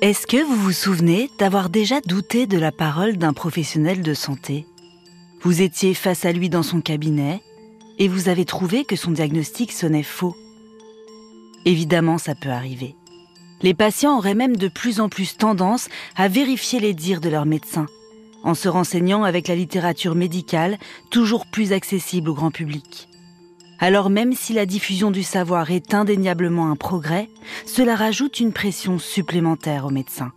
Est-ce que vous vous souvenez d'avoir déjà douté de la parole d'un professionnel de santé? Vous étiez face à lui dans son cabinet et vous avez trouvé que son diagnostic sonnait faux. Évidemment, ça peut arriver. Les patients auraient même de plus en plus tendance à vérifier les dires de leur médecin, en se renseignant avec la littérature médicale toujours plus accessible au grand public. Alors même si la diffusion du savoir est indéniablement un progrès, cela rajoute une pression supplémentaire aux médecins.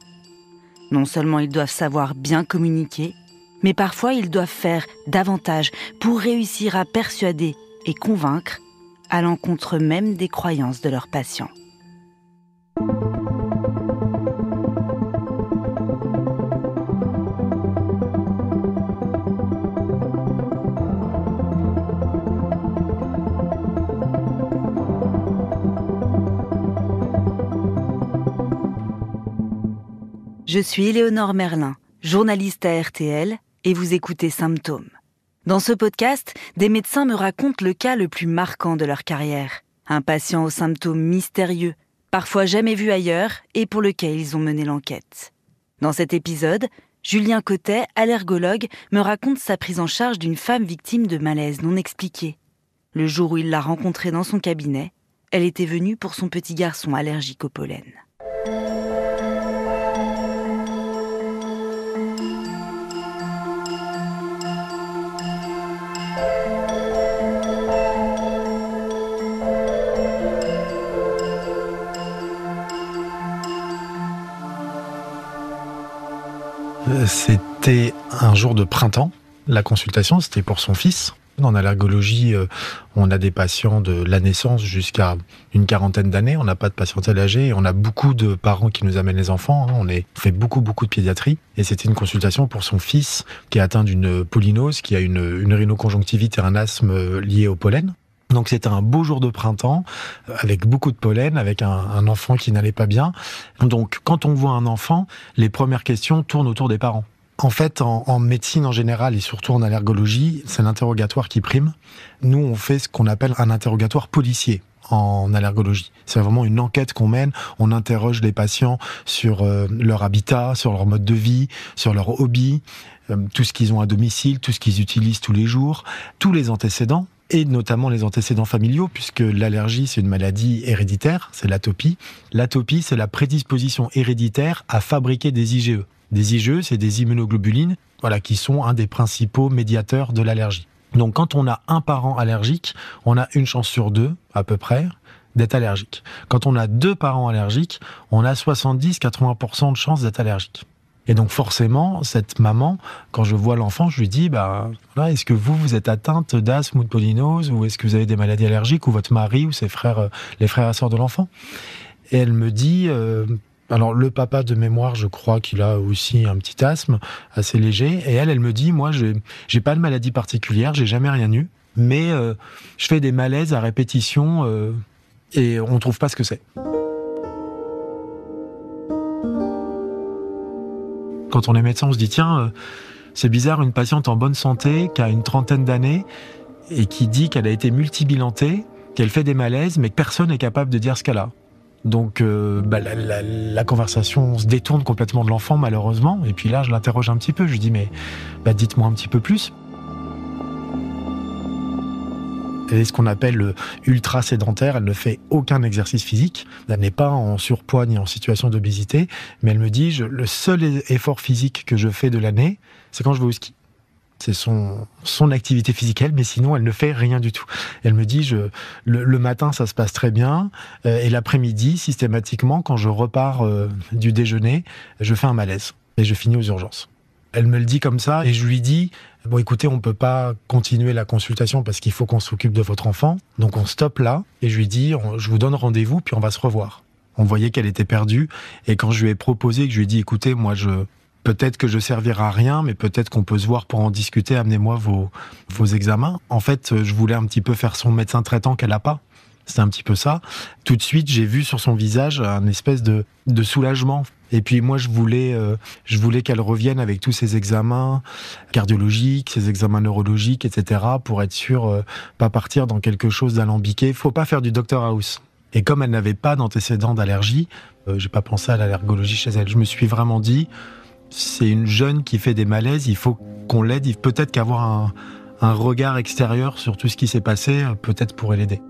Non seulement ils doivent savoir bien communiquer, mais parfois ils doivent faire davantage pour réussir à persuader et convaincre à l'encontre même des croyances de leurs patients. Je suis Éléonore Merlin, journaliste à RTL, et vous écoutez Symptômes. Dans ce podcast, des médecins me racontent le cas le plus marquant de leur carrière. Un patient aux symptômes mystérieux, parfois jamais vu ailleurs, et pour lequel ils ont mené l'enquête. Dans cet épisode, Julien Cotet, allergologue, me raconte sa prise en charge d'une femme victime de malaise non expliqué. Le jour où il l'a rencontrée dans son cabinet, elle était venue pour son petit garçon allergique au pollen. C'était un jour de printemps. La consultation, c'était pour son fils. En allergologie, euh, on a des patients de la naissance jusqu'à une quarantaine d'années. On n'a pas de patientèle âgée. On a beaucoup de parents qui nous amènent les enfants. Hein. On fait beaucoup, beaucoup de pédiatrie. Et c'était une consultation pour son fils qui est atteint d'une polynose, qui a une, une et un asthme euh, lié au pollen. Donc c'était un beau jour de printemps avec beaucoup de pollen, avec un, enfant qui n'allait pas bien. Donc quand on voit un enfant, les premières questions tournent autour des parents. En fait, en, médecine en général et surtout en allergologie, c'est l'interrogatoire qui prime. Nous, on fait ce qu'on appelle un interrogatoire policier en allergologie. C'est vraiment une enquête qu'on mène. On interroge les patients sur euh, leur habitat, sur leur mode de vie, sur leur hobby, euh, tout ce qu'ils ont à domicile, tout ce qu'ils utilisent tous les jours, tous les antécédents et notamment les antécédents familiaux, puisque l'allergie, c'est une maladie héréditaire, c'est l'atopie. L'atopie, c'est la prédisposition héréditaire à fabriquer des IgE. Des IgE, c'est des immunoglobulines, voilà, qui sont un des principaux médiateurs de l'allergie. Donc quand on a un parent allergique, on a une chance sur deux, à peu près, d'être allergique. Quand on a deux parents allergiques, on a 70-80% de chances d'être allergique. Et donc forcément, cette maman, quand je vois l'enfant, je lui dis, bah, est-ce que vous, vous êtes atteinte d'asthme ou de polynose, ou est-ce que vous avez des maladies allergiques, ou votre mari, ou ses frères, euh, les frères et sœurs de l'enfant? Et elle me dit, euh, alors le papa de mémoire, je crois qu'il a aussi un petit asthme assez léger, et elle, elle me dit, moi, je j'ai pas de maladie particulière, j'ai jamais rien eu, mais euh, je fais des malaises à répétition, et on trouve pas ce que c'est. Quand on est médecin, on se dit tiens, euh, c'est bizarre, une patiente en bonne santé qui a une trentaine d'années et qui dit qu'elle a été multibilantée, qu'elle fait des malaises, mais que personne n'est capable de dire ce qu'elle a. Donc euh, bah, la, conversation se détourne complètement de l'enfant malheureusement. Et puis là, je l'interroge un petit peu. Je lui dis mais bah, dites-moi un petit peu plus. Est ce qu'on appelle ultra sédentaire. Elle ne fait aucun exercice physique. Elle n'est pas en surpoids ni en situation d'obésité. Mais elle me dit, le seul effort physique que je fais de l'année, c'est quand je vais au ski. C'est son, son activité physique, mais sinon, elle ne fait rien du tout. Elle me dit, je, le, matin, ça se passe très bien. Euh, et l'après-midi, systématiquement, quand je repars euh, du déjeuner, je fais un malaise. Et je finis aux urgences. Elle me le dit comme ça et je lui dis bon écoutez, on peut pas continuer la consultation parce qu'il faut qu'on s'occupe de votre enfant. Donc on stoppe là et je lui dis je vous donne rendez-vous puis on va se revoir. On voyait qu'elle était perdue et quand je lui ai proposé que je lui ai dit écoutez, moi je peut-être que je servirai à rien mais peut-être qu'on peut se voir pour en discuter, amenez-moi vos vos examens. En fait, je voulais un petit peu faire son médecin traitant qu'elle a pas. C'est un petit peu ça. Tout de suite, j'ai vu sur son visage un espèce de, de soulagement. Et puis moi, je voulais, euh, je voulais qu'elle revienne avec tous ses examens cardiologiques, ses examens neurologiques, etc., pour être sûr, euh, pas partir dans quelque chose d'alambiqué. Faut pas faire du Dr House. Et comme elle n'avait pas d'antécédent d'allergie, euh, j'ai pas pensé à l'allergologie chez elle. Je me suis vraiment dit, c'est une jeune qui fait des malaises, il faut qu'on l'aide. Peut-être qu'avoir un, un regard extérieur sur tout ce qui s'est passé, euh, peut-être pourrait l'aider.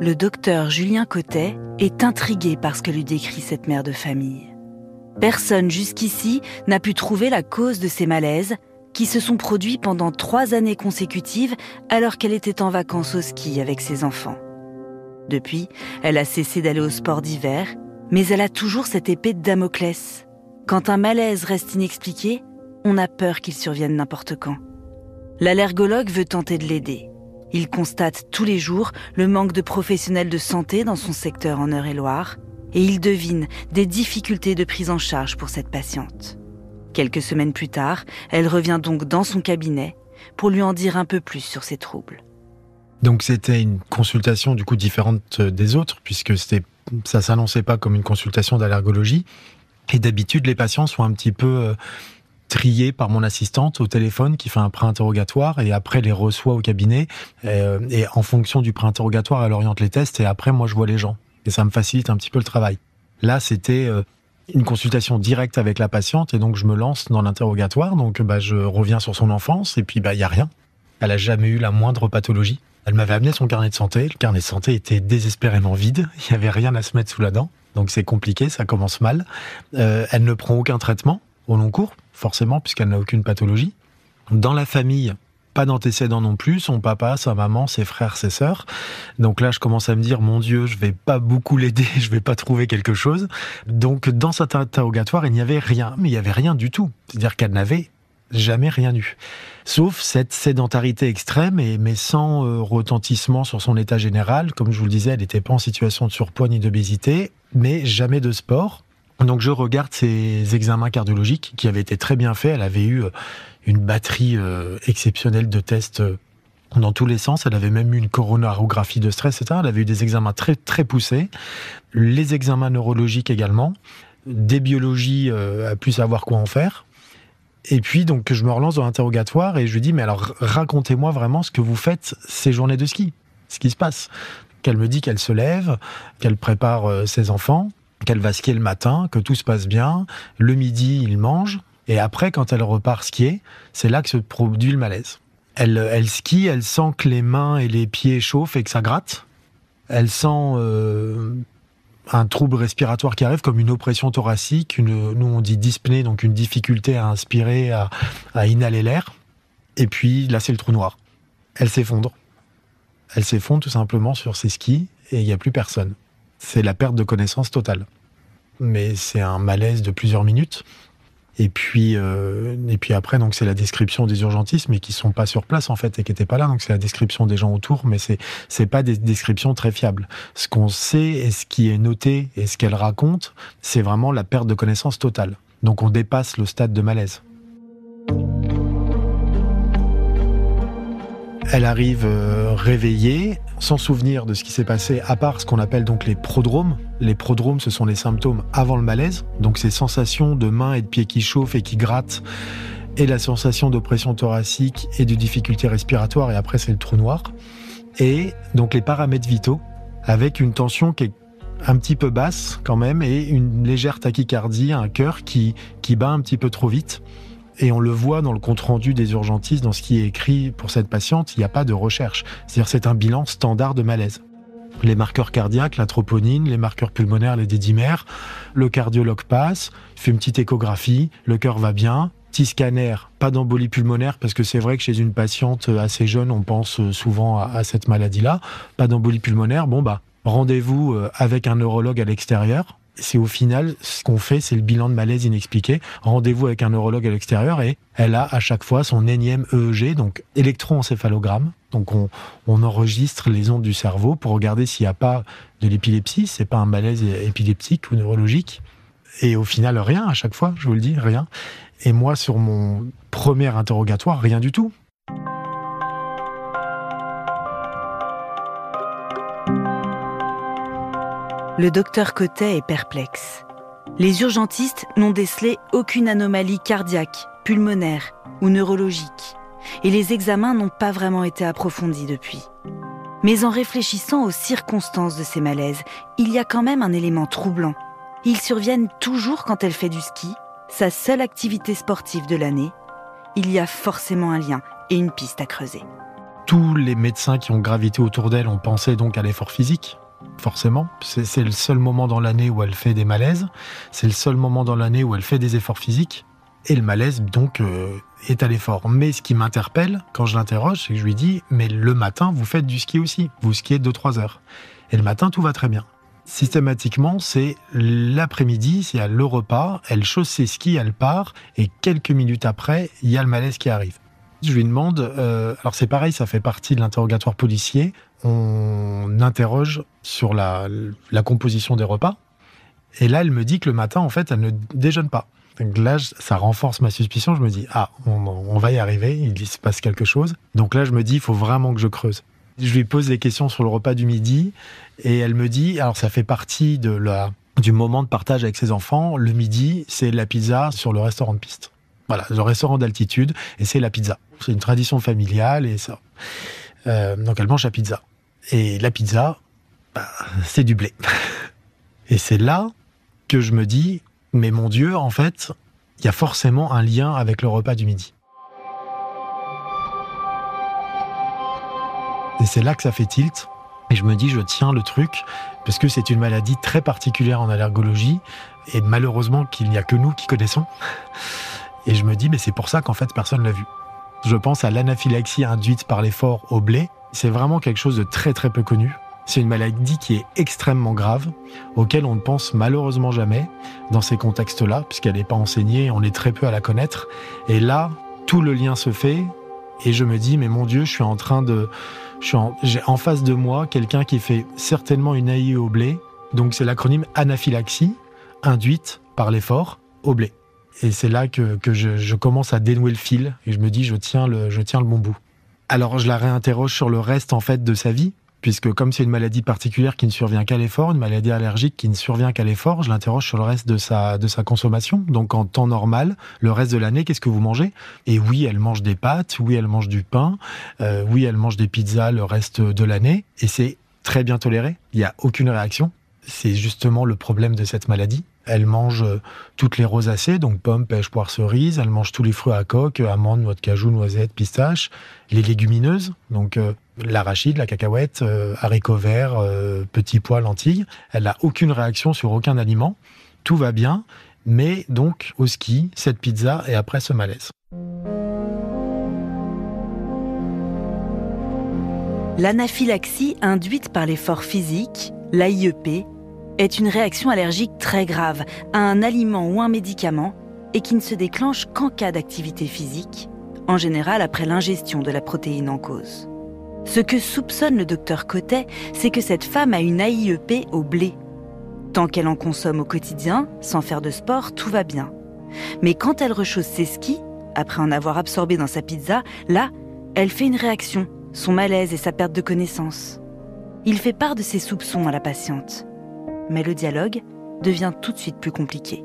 Le docteur Julien Cotet est intrigué par ce que lui décrit cette mère de famille. Personne jusqu'ici n'a pu trouver la cause de ces malaises qui se sont produits pendant trois années consécutives alors qu'elle était en vacances au ski avec ses enfants. Depuis, elle a cessé d'aller au sport d'hiver, mais elle a toujours cette épée de Damoclès. Quand un malaise reste inexpliqué, on a peur qu'il survienne n'importe quand. L'allergologue veut tenter de l'aider. Il constate tous les jours le manque de professionnels de santé dans son secteur en Eure-et-Loire et il devine des difficultés de prise en charge pour cette patiente. Quelques semaines plus tard, elle revient donc dans son cabinet pour lui en dire un peu plus sur ses troubles. Donc c'était une consultation du coup différente des autres puisque c'était ça s'annonçait pas comme une consultation d'allergologie et d'habitude les patients sont un petit peu euh, trié par mon assistante au téléphone qui fait un pré-interrogatoire et après les reçoit au cabinet. Euh, et, en fonction du pré-interrogatoire, elle oriente les tests et après, moi, je vois les gens. Et ça me facilite un petit peu le travail. Là, c'était euh, une consultation directe avec la patiente et donc je me lance dans l'interrogatoire. Donc, bah, je reviens sur son enfance et puis, bah, il y a rien. Elle a jamais eu la moindre pathologie. Elle m'avait amené son carnet de santé. Le carnet de santé était désespérément vide. Il n'y avait rien à se mettre sous la dent. Donc c'est compliqué, ça commence mal. Euh, elle ne prend aucun traitement au long cours forcément, puisqu'elle n'a aucune pathologie. Dans la famille, pas d'antécédents non plus, son papa, sa maman, ses frères, ses sœurs. Donc là, je commence à me dire, mon Dieu, je vais pas beaucoup l'aider, je vais pas trouver quelque chose. Donc dans cet interrogatoire, il n'y avait rien, mais il n'y avait rien du tout. C'est-à-dire qu'elle n'avait jamais rien eu. Sauf cette sédentarité extrême, et, mais sans euh, retentissement sur son état général. Comme je vous le disais, elle n'était pas en situation de surpoids ni d'obésité, mais jamais de sport. Donc je regarde ses examens cardiologiques qui avaient été très bien faits. Elle avait eu euh, une batterie euh, exceptionnelle de tests euh, dans tous les sens. Elle avait même eu une coronarographie de stress, etc. Elle avait eu des examens très très poussés. Les examens neurologiques également. Des biologies, à plus savoir quoi en faire. Et puis donc je me relance dans l'interrogatoire et je lui dis mais alors racontez-moi vraiment ce que vous faites ces journées de ski, ce qui se passe. Qu'elle me dit qu'elle se lève, qu'elle prépare ses enfants, qu'elle va skier le matin, que tout se passe bien. Le midi, il mange. Et après, quand elle repart skier, c'est là que se produit le malaise. Elle, skie, elle sent que les mains et les pieds chauffent et que ça gratte. Elle sent euh, un trouble respiratoire qui arrive, comme une oppression thoracique, nous on dit dyspnée, donc une difficulté à inspirer, à, à inhaler l'air. Et puis là, c'est le trou noir. Elle s'effondre. Elle s'effondre tout simplement sur ses skis et il n'y a plus personne c'est la perte de connaissance totale. Mais c'est un malaise de plusieurs minutes. Et puis, euh, et puis après, donc c'est la description des urgentistes, mais qui sont pas sur place en fait et qui n'étaient pas là. Donc c'est la description des gens autour, mais c'est c'est pas des descriptions très fiables. Ce qu'on sait et ce qui est noté et ce qu'elle raconte, c'est vraiment la perte de connaissance totale. Donc on dépasse le stade de malaise. Elle arrive euh, réveillée, sans souvenir de ce qui s'est passé, à part ce qu'on appelle donc les prodromes. Les prodromes, ce sont les symptômes avant le malaise, donc ces sensations de mains et de pieds qui chauffent et qui grattent, et la sensation d'oppression thoracique et de difficulté respiratoire, et après c'est le trou noir. Et donc les paramètres vitaux, avec une tension qui est un petit peu basse quand même, et une légère tachycardie, un cœur qui, qui bat un petit peu trop vite. Et on le voit dans le compte-rendu des urgentistes, dans ce qui est écrit pour cette patiente, il n'y a pas de recherche. C'est-à-dire c'est un bilan standard de malaise. Les marqueurs cardiaques, la troponine, les marqueurs pulmonaires, les dédimères, le cardiologue passe, fait une petite échographie, le cœur va bien, petit scanner, pas d'embolie pulmonaire, parce que c'est vrai que chez une patiente assez jeune, on pense souvent à, cette maladie-là. Pas d'embolie pulmonaire, bon bah, rendez-vous euh, avec un neurologue à l'extérieur c'est au final, ce qu'on fait, c'est le bilan de malaise inexpliqué. Rendez-vous avec un neurologue à l'extérieur et elle a à chaque fois son énième EEG, donc électroencéphalogramme. Donc on, enregistre les ondes du cerveau pour regarder s'il n'y a pas de l'épilepsie, c'est pas un malaise épileptique ou neurologique. Et au final, rien à chaque fois, je vous le dis, rien. Et moi, sur mon premier interrogatoire, rien du tout. Le docteur Cotet est perplexe. Les urgentistes n'ont décelé aucune anomalie cardiaque, pulmonaire ou neurologique. et les examens n'ont pas vraiment été approfondis depuis. Mais en réfléchissant aux circonstances de ces malaises, il y a quand même un élément troublant. Ils surviennent toujours quand elle fait du ski, sa seule activité sportive de l'année. Il y a forcément un lien et une piste à creuser. Tous les médecins qui ont gravité autour d'elle ont pensé donc à l'effort physique, forcément. C'est le seul moment dans l'année où elle fait des malaises. C'est le seul moment dans l'année où elle fait des efforts physiques. Et le malaise, donc, euh, est à l'effort. Mais ce qui m'interpelle quand je l'interroge, c'est que je lui dis, mais le matin, vous faites du ski aussi. Vous skiez 2-3 heures. Et le matin, tout va très bien. Systématiquement, c'est l'après-midi, c'est le repas, elle chausse ses skis, elle part, et quelques minutes après, il y a le malaise qui arrive. Je lui demande, euh, alors c'est pareil, ça fait partie de l'interrogatoire policier, on interroge sur la, composition des repas, et là, elle me dit que le matin, en fait, elle ne déjeune pas. Donc là, ça renforce ma suspicion. Je me dis, ah, on, va y arriver, il se passe quelque chose. Donc là, je me dis, il faut vraiment que je creuse. Je lui pose des questions sur le repas du midi et elle me dit, alors ça fait partie de la, du moment de partage avec ses enfants. Le midi, c'est la pizza sur le restaurant de piste. Voilà, le restaurant d'altitude et c'est la pizza. C'est une tradition familiale et ça. Euh, donc elle mange la pizza. Et la pizza, bah, c'est du blé. Et c'est là que je me dis, mais mon Dieu, en fait, il y a forcément un lien avec le repas du midi. Et c'est là que ça fait tilt. Et je me dis, je tiens le truc, parce que c'est une maladie très particulière en allergologie, et malheureusement qu'il n'y a que nous qui connaissons. Et je me dis, mais c'est pour ça qu'en fait personne l'a vu. Je pense à l'anaphylaxie induite par l'effort au blé. C'est vraiment quelque chose de très très peu connu. C'est une maladie qui est extrêmement grave, auquel on ne pense malheureusement jamais dans ces contextes-là, puisqu'elle n'est pas enseignée, on est très peu à la connaître. Et là, tout le lien se fait, et je me dis, mais mon Dieu, je suis en train de... J'ai en, face de moi quelqu'un qui fait certainement une AIE au blé, donc c'est l'acronyme anaphylaxie, induite par l'effort au blé. Et c'est là que, je, je, commence à dénouer le fil, et je me dis, je tiens le, je tiens le bon bout. Alors je la réinterroge sur le reste en fait de sa vie, puisque comme c'est une maladie particulière qui ne survient qu'à l'effort, une maladie allergique qui ne survient qu'à l'effort, je l'interroge sur le reste de sa, de sa consommation. Donc en temps normal, le reste de l'année, qu'est-ce que vous mangez? Et oui, elle mange des pâtes, oui, elle mange du pain, euh, oui, elle mange des pizzas le reste de l'année, et c'est très bien toléré, il n'y a aucune réaction. C'est justement le problème de cette maladie. Elle mange euh, toutes les rosacées, donc pommes, pêche, poire, cerise. Elle mange tous les fruits à coque, amandes, noix de cajou, noisettes, pistaches. Les légumineuses, donc euh, l'arachide, la cacahuète, euh, haricots verts, petits pois, lentilles. Elle n'a aucune réaction sur aucun aliment. Tout va bien, mais donc au ski, cette pizza et après ce malaise. L'anaphylaxie induite par l'effort physique, l'AIEP, est une réaction allergique très grave à un aliment ou un médicament et qui ne se déclenche qu'en cas d'activité physique, en général après l'ingestion de la protéine en cause. Ce que soupçonne le docteur Cotet, c'est que cette femme a une AIEP au blé. Tant qu'elle en consomme au quotidien, sans faire de sport, tout va bien. Mais quand elle rechausse ses skis, après en avoir absorbé dans sa pizza, là, elle fait une réaction, son malaise et sa perte de connaissance. Il fait part de ses soupçons à la patiente mais le dialogue devient tout de suite plus compliqué.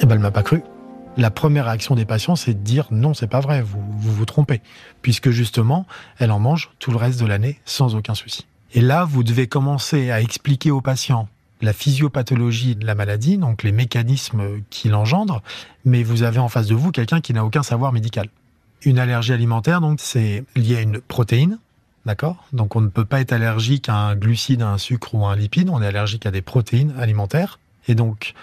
Eh ben, elle m'a pas cru. La première réaction des patients, c'est de dire non, c'est pas vrai, vous, vous trompez, puisque justement, elle en mange tout le reste de l'année sans aucun souci. Et là, vous devez commencer à expliquer aux patients la physiopathologie de la maladie, donc les mécanismes qui l'engendrent, mais vous avez en face de vous quelqu'un qui n'a aucun savoir médical. Une allergie alimentaire, donc, c'est lié à une protéine, D'accord Donc on ne peut pas être allergique à un glucide, à un sucre ou à un lipide, on est allergique à des protéines alimentaires. Et donc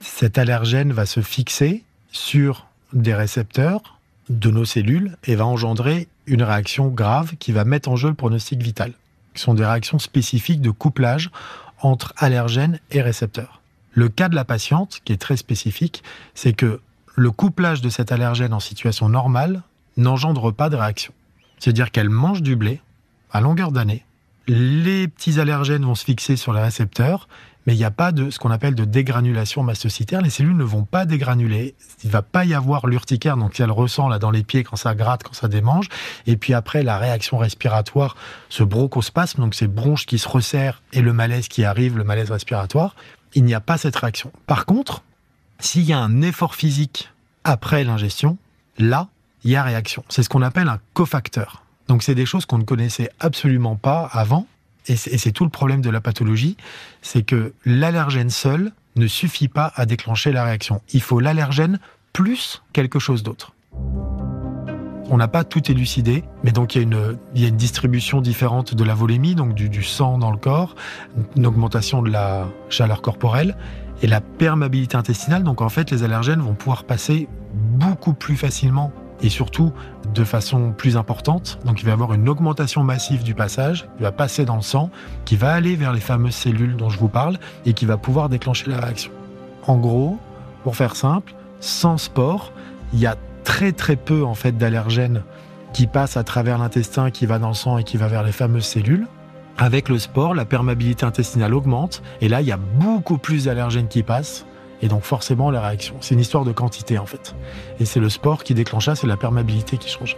cet allergène va se fixer sur des récepteurs de nos cellules et va engendrer une réaction grave qui va mettre en jeu le pronostic vital. Ce sont des réactions spécifiques de couplage entre allergène et récepteur. Le cas de la patiente, qui est très spécifique, c'est que le couplage de cet allergène en situation normale n'engendre pas de réaction. C'est-à-dire qu'elle mange du blé, à longueur d'année. Les petits allergènes vont se fixer sur les récepteurs, mais il n'y a pas de ce qu'on appelle de dégranulation mastocytaire. Les cellules ne vont pas dégranuler. Il va pas y avoir l'urticaire, donc elle ressent là dans les pieds quand ça gratte, quand ça démange. Et puis après, la réaction respiratoire, ce bronchospasme, donc ces bronches qui se resserrent et le malaise qui arrive, le malaise respiratoire, il n'y a pas cette réaction. Par contre, s'il y a un effort physique après l'ingestion, là, il y a réaction. C'est ce qu'on appelle un cofacteur. Donc c'est des choses qu'on ne connaissait absolument pas avant. Et c'est tout le problème de la pathologie, c'est que l'allergène seul ne suffit pas à déclencher la réaction. Il faut l'allergène plus quelque chose d'autre. On n'a pas tout élucidé, mais donc il y, a une, distribution différente de la volémie, donc du, du sang dans le corps, une augmentation de la chaleur corporelle et la perméabilité intestinale. Donc en fait, les allergènes vont pouvoir passer beaucoup plus facilement et surtout de façon plus importante. Donc il va y avoir une augmentation massive du passage, qui va passer dans le sang, qui va aller vers les fameuses cellules dont je vous parle et qui va pouvoir déclencher la réaction. En gros, pour faire simple, sans sport, il y a très très peu en fait d'allergènes qui passent à travers l'intestin, qui va dans le sang et qui va vers les fameuses cellules. Avec le sport, la perméabilité intestinale augmente et là il y a beaucoup plus d'allergènes qui passent et donc forcément la réaction. C'est une histoire de quantité en fait. Et c'est le sport qui déclenche ça, c'est la perméabilité qui change.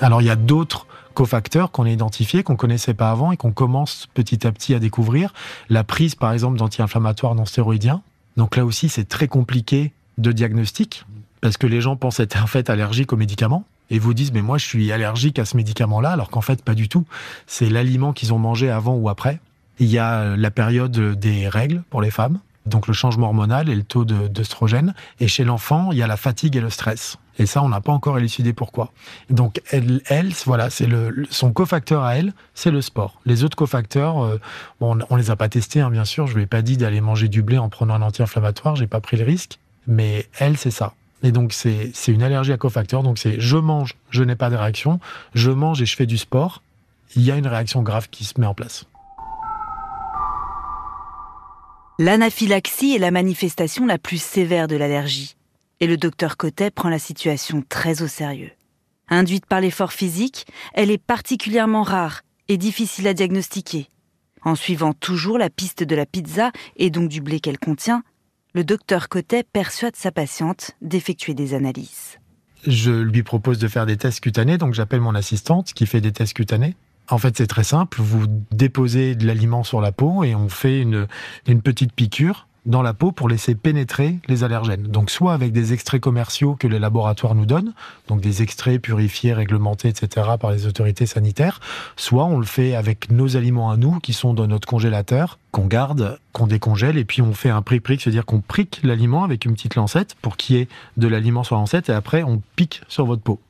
Alors il y a d'autres cofacteurs qu'on a identifiés, qu'on connaissait pas avant et qu'on commence petit à petit à découvrir. La prise par exemple d'anti-inflammatoires non stéroïdiens. Donc là aussi c'est très compliqué de diagnostic parce que les gens pensent être en fait allergiques aux médicaments et vous disent mais moi je suis allergique à ce médicament là alors qu'en fait pas du tout. C'est l'aliment qu'ils ont mangé avant ou après. Il y a la période des règles pour les femmes, donc le changement hormonal et le taux d'œstrogène. Et chez l'enfant, il y a la fatigue et le stress. Et ça, on n'a pas encore élucidé pourquoi. Donc elle, voilà, c'est le, son cofacteur à elle, c'est le sport. Les autres cofacteurs, euh, on les a pas testés, hein, bien sûr. Je lui ai pas dit d'aller manger du blé en prenant un anti-inflammatoire. J'ai pas pris le risque. Mais elle, c'est ça. Et donc c'est une allergie à cofacteurs. Donc c'est je mange, je n'ai pas de réaction. Je mange et je fais du sport. Il y a une réaction grave qui se met en place. L'anaphylaxie est la manifestation la plus sévère de l'allergie, et le docteur Cotet prend la situation très au sérieux. Induite par l'effort physique, elle est particulièrement rare et difficile à diagnostiquer. En suivant toujours la piste de la pizza et donc du blé qu'elle contient, le docteur Cotet persuade sa patiente d'effectuer des analyses. Je lui propose de faire des tests cutanés, donc j'appelle mon assistante qui fait des tests cutanés. En fait, c'est très simple. Vous déposez de l'aliment sur la peau et on fait une, petite piqûre dans la peau pour laisser pénétrer les allergènes. Donc soit avec des extraits commerciaux que les laboratoires nous donnent, donc des extraits purifiés, réglementés, etc. par les autorités sanitaires, soit on le fait avec nos aliments à nous qui sont dans notre congélateur, qu'on garde, qu'on décongèle, et puis on fait un prick-prick, c'est-à-dire qu'on prique l'aliment avec une petite lancette pour qu'il y ait de l'aliment sur la lancette, et après on pique sur votre peau.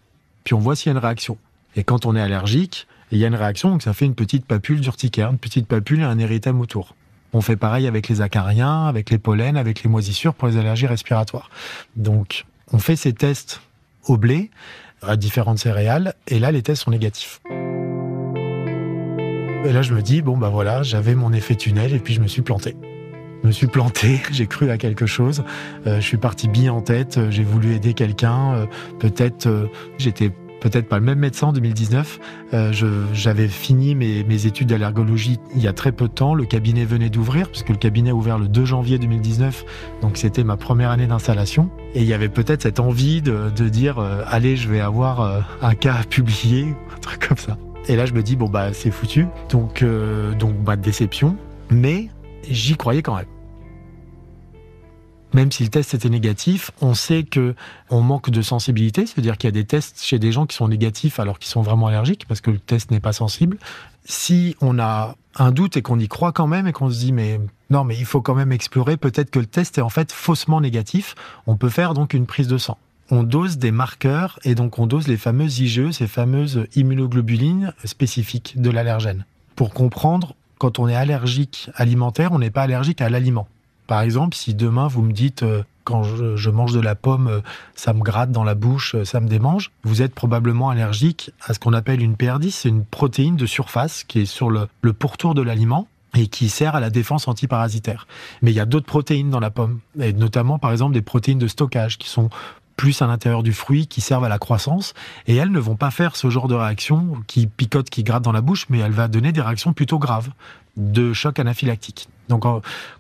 Puis on voit s'il y a une réaction. Et quand on est allergique, il y a une réaction, donc ça fait une petite papule d'urticaire, une petite papule et un érythème autour. On fait pareil avec les acariens, avec les pollens, avec les moisissures pour les allergies respiratoires. Donc, on fait ces tests au blé, à différentes céréales, et là, les tests sont négatifs. Et là, je me dis, bon, bah voilà, j'avais mon effet tunnel, et puis je me suis planté. Je me suis planté, j'ai cru à quelque chose, euh, je suis parti bien en tête, j'ai voulu aider quelqu'un, euh, peut-être euh, j'étais peut-être pas le même médecin en 2019. Euh, J'avais fini mes, études d'allergologie il y a très peu de temps. Le cabinet venait d'ouvrir, puisque le cabinet a ouvert le 2 janvier 2019. Donc c'était ma première année d'installation. Et il y avait peut-être cette envie de, dire, euh, allez, je vais avoir euh, un cas à publier, un truc comme ça. Et là, je me dis, bon, bah, c'est foutu. Donc, donc, déception. Mais j'y croyais quand même même si le test était négatif, on sait que on manque de sensibilité, c'est-à-dire qu'il y a des tests chez des gens qui sont négatifs alors qu'ils sont vraiment allergiques parce que le test n'est pas sensible. Si on a un doute et qu'on y croit quand même et qu'on se dit mais non mais il faut quand même explorer, peut-être que le test est en fait faussement négatif, on peut faire donc une prise de sang. On dose des marqueurs et donc on dose les fameuses IgE, ces fameuses immunoglobulines spécifiques de l'allergène. Pour comprendre, quand on est allergique alimentaire, on n'est pas allergique à l'aliment. Par exemple, si demain vous me dites euh, quand je, mange de la pomme, euh, ça me gratte dans la bouche, euh, ça me démange, vous êtes probablement allergique à ce qu'on appelle une PR10, c'est une protéine de surface qui est sur le, pourtour de l'aliment et qui sert à la défense antiparasitaire. Mais il y a d'autres protéines dans la pomme, et notamment par exemple des protéines de stockage qui sont plus à l'intérieur du fruit, qui servent à la croissance, et elles ne vont pas faire ce genre de réaction qui picote, qui gratte dans la bouche, mais elle va donner des réactions plutôt graves de choc anaphylactique. Donc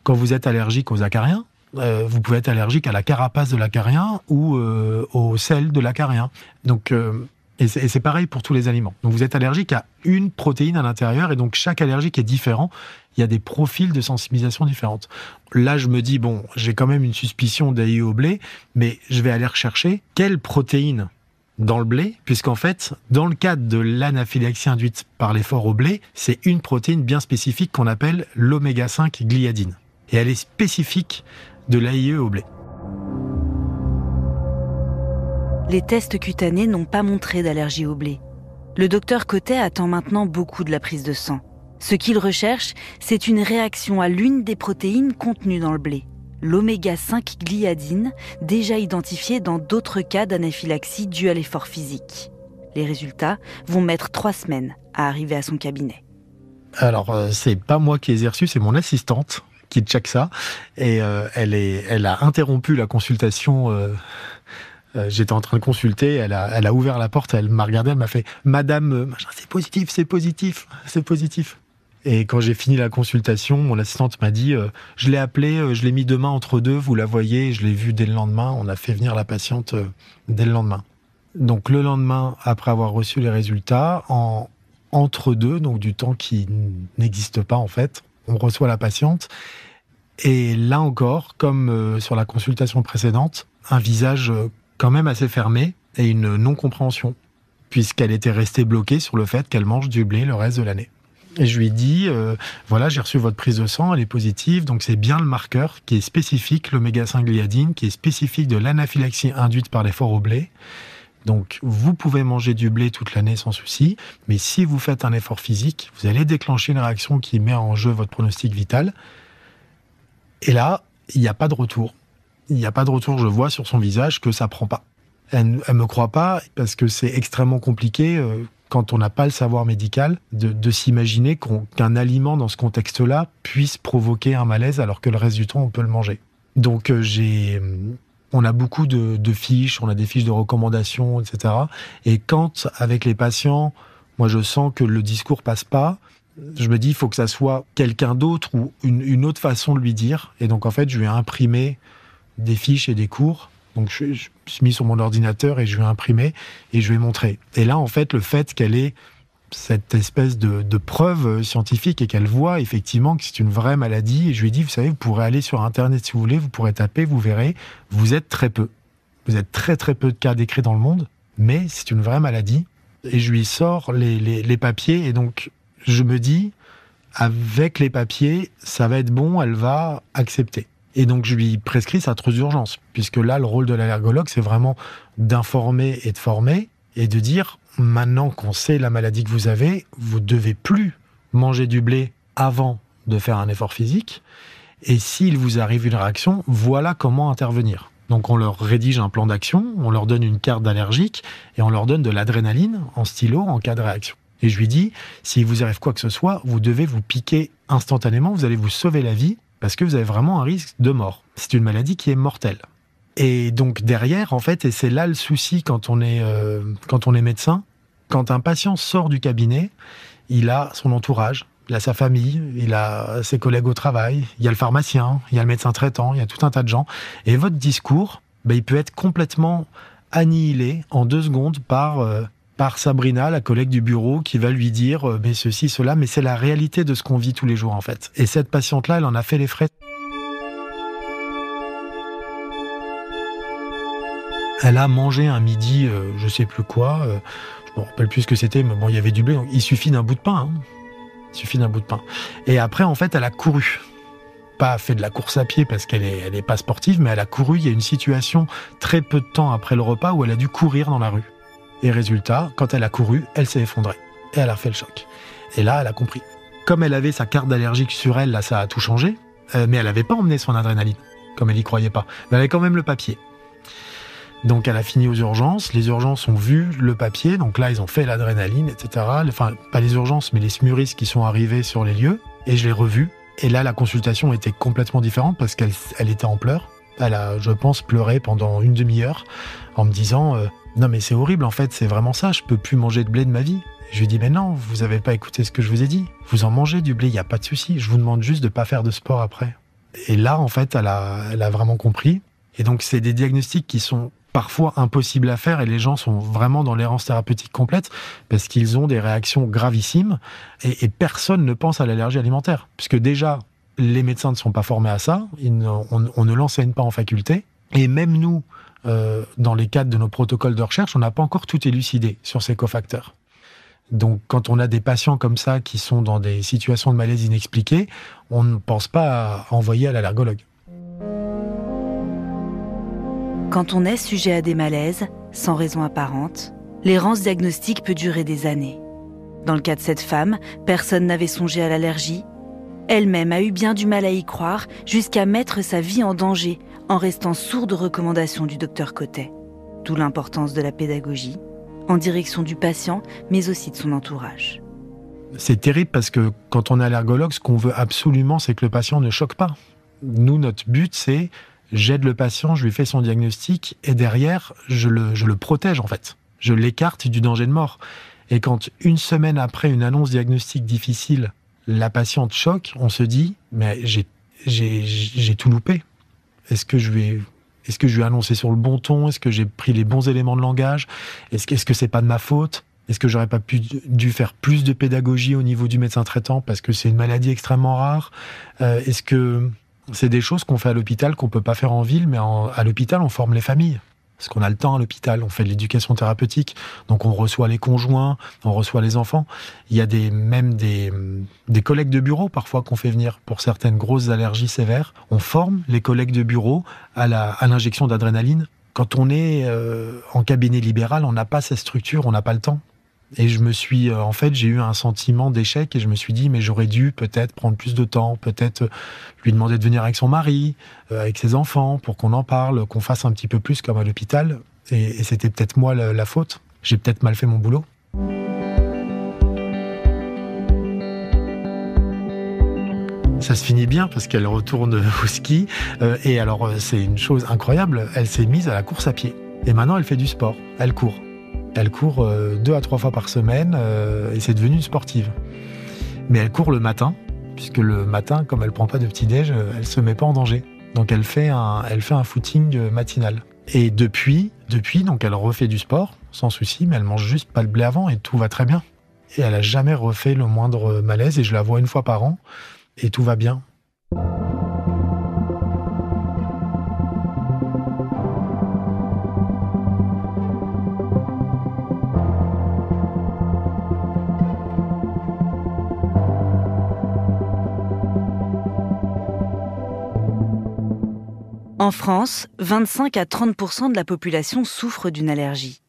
quand vous êtes allergique aux acariens, euh, vous pouvez être allergique à la carapace de l'acarien ou euh, au sel de l'acarien. Donc euh, Et c'est pareil pour tous les aliments. Donc vous êtes allergique à une protéine à l'intérieur et donc chaque allergique est différent. Il y a des profils de sensibilisation différentes. Là, je me dis, bon, j'ai quand même une suspicion d'AIE au blé, mais je vais aller rechercher quelle protéine dans le blé, puisqu'en fait, dans le cadre de l'anaphylaxie induite par l'effort au blé, c'est une protéine bien spécifique qu'on appelle l'oméga 5 gliadine. Et elle est spécifique de l'AIE au blé. Les tests cutanés n'ont pas montré d'allergie au blé. Le docteur Cotet attend maintenant beaucoup de la prise de sang. Ce qu'il recherche, c'est une réaction à l'une des protéines contenues dans le blé l'oméga 5 gliadine, déjà identifié dans d'autres cas d'anaphylaxie due à l'effort physique. Les résultats vont mettre trois semaines à arriver à son cabinet. Alors, euh, c'est pas moi qui ai reçus, c'est mon assistante qui check ça. Et euh, elle a interrompu la consultation. Euh, j'étais en train de consulter, elle a, elle a ouvert la porte, elle m'a regardé, elle m'a fait Madame, c'est positif, c'est positif, c'est positif. Et quand j'ai fini la consultation, mon assistante m'a dit euh, Je l'ai appelé, euh, je l'ai mis demain entre deux, vous la voyez, je l'ai vu dès le lendemain. On a fait venir la patiente euh, dès le lendemain. Donc le lendemain, après avoir reçu les résultats, en entre deux, donc du temps qui n'existe pas en fait, on reçoit la patiente. Et là encore, comme sur la consultation précédente, un visage quand même assez fermé et une non-compréhension, puisqu'elle était restée bloquée sur le fait qu'elle mange du blé le reste de l'année. Et je lui dit, euh, voilà, j'ai reçu votre prise de sang, elle est positive, donc c'est bien le marqueur qui est spécifique, l'oméga 5 gliadine, qui est spécifique de l'anaphylaxie induite par l'effort au blé. Donc, vous pouvez manger du blé toute l'année sans souci, mais si vous faites un effort physique, vous allez déclencher une réaction qui met en jeu votre pronostic vital. Et là, il n'y a pas de retour. Il n'y a pas de retour. Je vois sur son visage que ça prend pas. Elle, ne me croit pas parce que c'est extrêmement compliqué. Euh, quand on n'a pas le savoir médical, de, s'imaginer qu'un aliment dans ce contexte-là puisse provoquer un malaise alors que le reste du temps on peut le manger. Donc euh, j'ai, on a beaucoup de, fiches, on a des fiches de recommandations, etc. Et quand avec les patients, moi je sens que le discours passe pas, je me dis il faut que ça soit quelqu'un d'autre ou une, une autre façon de lui dire. Et donc en fait je vais imprimer des fiches et des cours donc je, je, suis mis sur mon ordinateur et je vais imprimer et je vais montrer. Et là, en fait, le fait qu'elle ait cette espèce de, preuve scientifique et qu'elle voit effectivement que c'est une vraie maladie, et je lui ai dit, vous savez, vous pourrez aller sur Internet si vous voulez, vous pourrez taper, vous verrez, vous êtes très peu. Vous êtes très très peu de cas décrits dans le monde, mais c'est une vraie maladie. Et je lui sors les papiers et donc je me dis, avec les papiers, ça va être bon, elle va accepter. Et donc, je lui prescris sa trousse d'urgence, puisque là, le rôle de l'allergologue, c'est vraiment d'informer et de former, et de dire, maintenant qu'on sait la maladie que vous avez, vous devez plus manger du blé avant de faire un effort physique. Et s'il vous arrive une réaction, voilà comment intervenir. Donc on leur rédige un plan d'action, on leur donne une carte d'allergique et on leur donne de l'adrénaline en stylo en cas de réaction. Et je lui dis, s'il vous arrive quoi que ce soit, vous devez vous piquer instantanément, vous allez vous sauver la vie parce que vous avez vraiment un risque de mort. C'est une maladie qui est mortelle. Et donc derrière, en fait, et c'est là le souci quand on est euh, quand on est médecin, quand un patient sort du cabinet, il a son entourage, il a sa famille, il a ses collègues au travail, il y a le pharmacien, il y a le médecin traitant, il y a tout un tas de gens. Et votre discours, ben, il peut être complètement annihilé en deux secondes par euh, par Sabrina, la collègue du bureau, qui va lui dire euh, mais ceci, cela, mais c'est la réalité de ce qu'on vit tous les jours en fait. Et cette patiente-là, elle en a fait les frais. Elle a mangé un midi, euh, je sais plus quoi, euh, je me rappelle plus ce que c'était, mais bon, il y avait du blé, il suffit d'un bout de pain. Hein. Il suffit d'un bout de pain. Et après, en fait, elle a couru pas fait de la course à pied parce qu'elle est, elle est pas sportive, mais elle a couru. Il y a une situation très peu de temps après le repas où elle a dû courir dans la rue. Et résultat, quand elle a couru, elle s'est effondrée. Et elle a fait le choc. Et là, elle a compris. Comme elle avait sa carte d'allergique sur elle, là, ça a tout changé. Euh, mais elle n'avait pas emmené son adrénaline, comme elle y croyait pas. Mais elle avait quand même le papier. Donc elle a fini aux urgences. Les urgences ont vu le papier. Donc là, ils ont fait l'adrénaline, etc. Enfin, pas les urgences, mais les smuris qui sont arrivés sur les lieux. Et je l'ai revu. Et là, la consultation était complètement différente parce qu'elle elle était en pleurs. Elle a, je pense, pleuré pendant une demi-heure en me disant euh, non mais c'est horrible en fait, c'est vraiment ça, je peux plus manger de blé de ma vie. Je lui dis mais non, vous avez pas écouté ce que je vous ai dit. Vous en mangez du blé, il y a pas de souci. Je vous demande juste de pas faire de sport après. Et là en fait, elle a, elle a vraiment compris. Et donc c'est des diagnostics qui sont parfois impossible à faire et les gens sont vraiment dans l'errance thérapeutique complète parce qu'ils ont des réactions gravissimes et, personne ne pense à l'allergie alimentaire. Puisque déjà, les médecins ne sont pas formés à ça, on, ne l'enseigne pas en faculté. Et même nous, euh, dans les cadres de nos protocoles de recherche, on n'a pas encore tout élucidé sur ces cofacteurs. Donc quand on a des patients comme ça qui sont dans des situations de malaise inexpliquées, on ne pense pas à envoyer à l'allergologue. Quand on est sujet à des malaises, sans raison apparente, l'errance diagnostique peut durer des années. Dans le cas de cette femme, personne n'avait songé à l'allergie. Elle-même a eu bien du mal à y croire, jusqu'à mettre sa vie en danger en restant sourde aux recommandations du docteur Cotet. D'où l'importance de la pédagogie, en direction du patient, mais aussi de son entourage. C'est terrible parce que quand on est allergologue, ce qu'on veut absolument, c'est que le patient ne choque pas. Nous, notre but, c'est j'aide le patient, je lui fais son diagnostic et derrière, je le, je le protège en fait. Je l'écarte du danger de mort. Et quand une semaine après une annonce diagnostique difficile, la patiente choque, on se dit, mais j'ai tout loupé. Est-ce que je vais est-ce que sur le bon ton? Est-ce que j'ai pris les bons éléments de langage? Est-ce que, ce c'est pas de ma faute? Est-ce que j'aurais pas pu, dû faire plus de pédagogie au niveau du médecin traitant parce que c'est une maladie extrêmement rare? Euh, Est-ce que c'est des choses qu'on fait à l'hôpital qu'on peut pas faire en ville, mais à l'hôpital, on forme les familles? Parce qu'on a le temps à l'hôpital, on fait de l'éducation thérapeutique, donc on reçoit les conjoints, on reçoit les enfants. Il y a des, même des, des collègues de bureau parfois qu'on fait venir pour certaines grosses allergies sévères. On forme les collègues de bureau à l'injection à d'adrénaline. Quand on est euh, en cabinet libéral, on n'a pas cette structure, on n'a pas le temps. Et je me suis, euh, en fait, j'ai eu un sentiment d'échec et je me suis dit, mais j'aurais dû peut-être prendre plus de temps, peut-être euh, lui demander de venir avec son mari, euh, avec ses enfants, pour qu'on en parle, qu'on fasse un petit peu plus comme à l'hôpital. Et, c'était peut-être moi la, faute. J'ai peut-être mal fait mon boulot. Ça se finit bien parce qu'elle retourne au ski. et alors, c'est une chose incroyable, elle s'est mise à la course à pied. Et maintenant, elle fait du sport. Elle court. Elle court euh, deux à trois fois par semaine euh, et c'est devenu une sportive. Mais elle court le matin, puisque le matin, comme elle prend pas de petit-déj, euh, elle se met pas en danger. Donc elle fait un, elle fait un footing matinal. Et depuis, depuis, donc elle refait du sport, sans souci, mais elle mange juste pas le blé avant et tout va très bien. Et elle a jamais refait le moindre malaise et je la vois une fois par an et tout va bien. En France, 25 à 30% de la population souffre d'une allergie.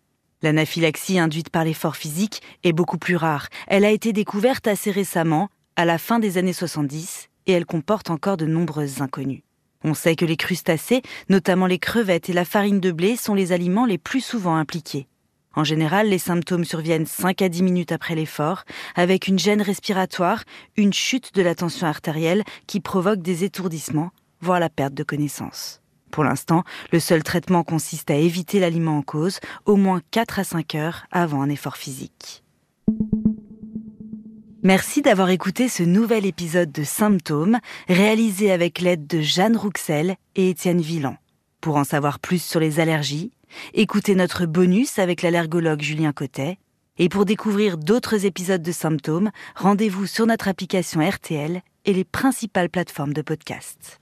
L'anaphylaxie induite par l'effort physique est beaucoup plus rare. Elle a été découverte assez récemment, à la fin des années 70, et elle comporte encore de nombreuses inconnues. On sait que les crustacés, notamment les crevettes et la farine de blé, sont les aliments les plus souvent impliqués. En général, les symptômes surviennent 5 à 10 minutes après l'effort, avec une gêne respiratoire, une chute de la tension artérielle qui provoque des étourdissements, voire la perte de connaissance. Pour l'instant, le seul traitement consiste à éviter l'aliment en cause au moins 4 à 5 heures avant un effort physique. Merci d'avoir écouté ce nouvel épisode de Symptômes réalisé avec l'aide de Jeanne Rouxel et Étienne Villan. Pour en savoir plus sur les allergies, écoutez notre bonus avec l'allergologue Julien Cotet. Et pour découvrir d'autres épisodes de Symptômes, rendez-vous sur notre application RTL et les principales plateformes de podcast.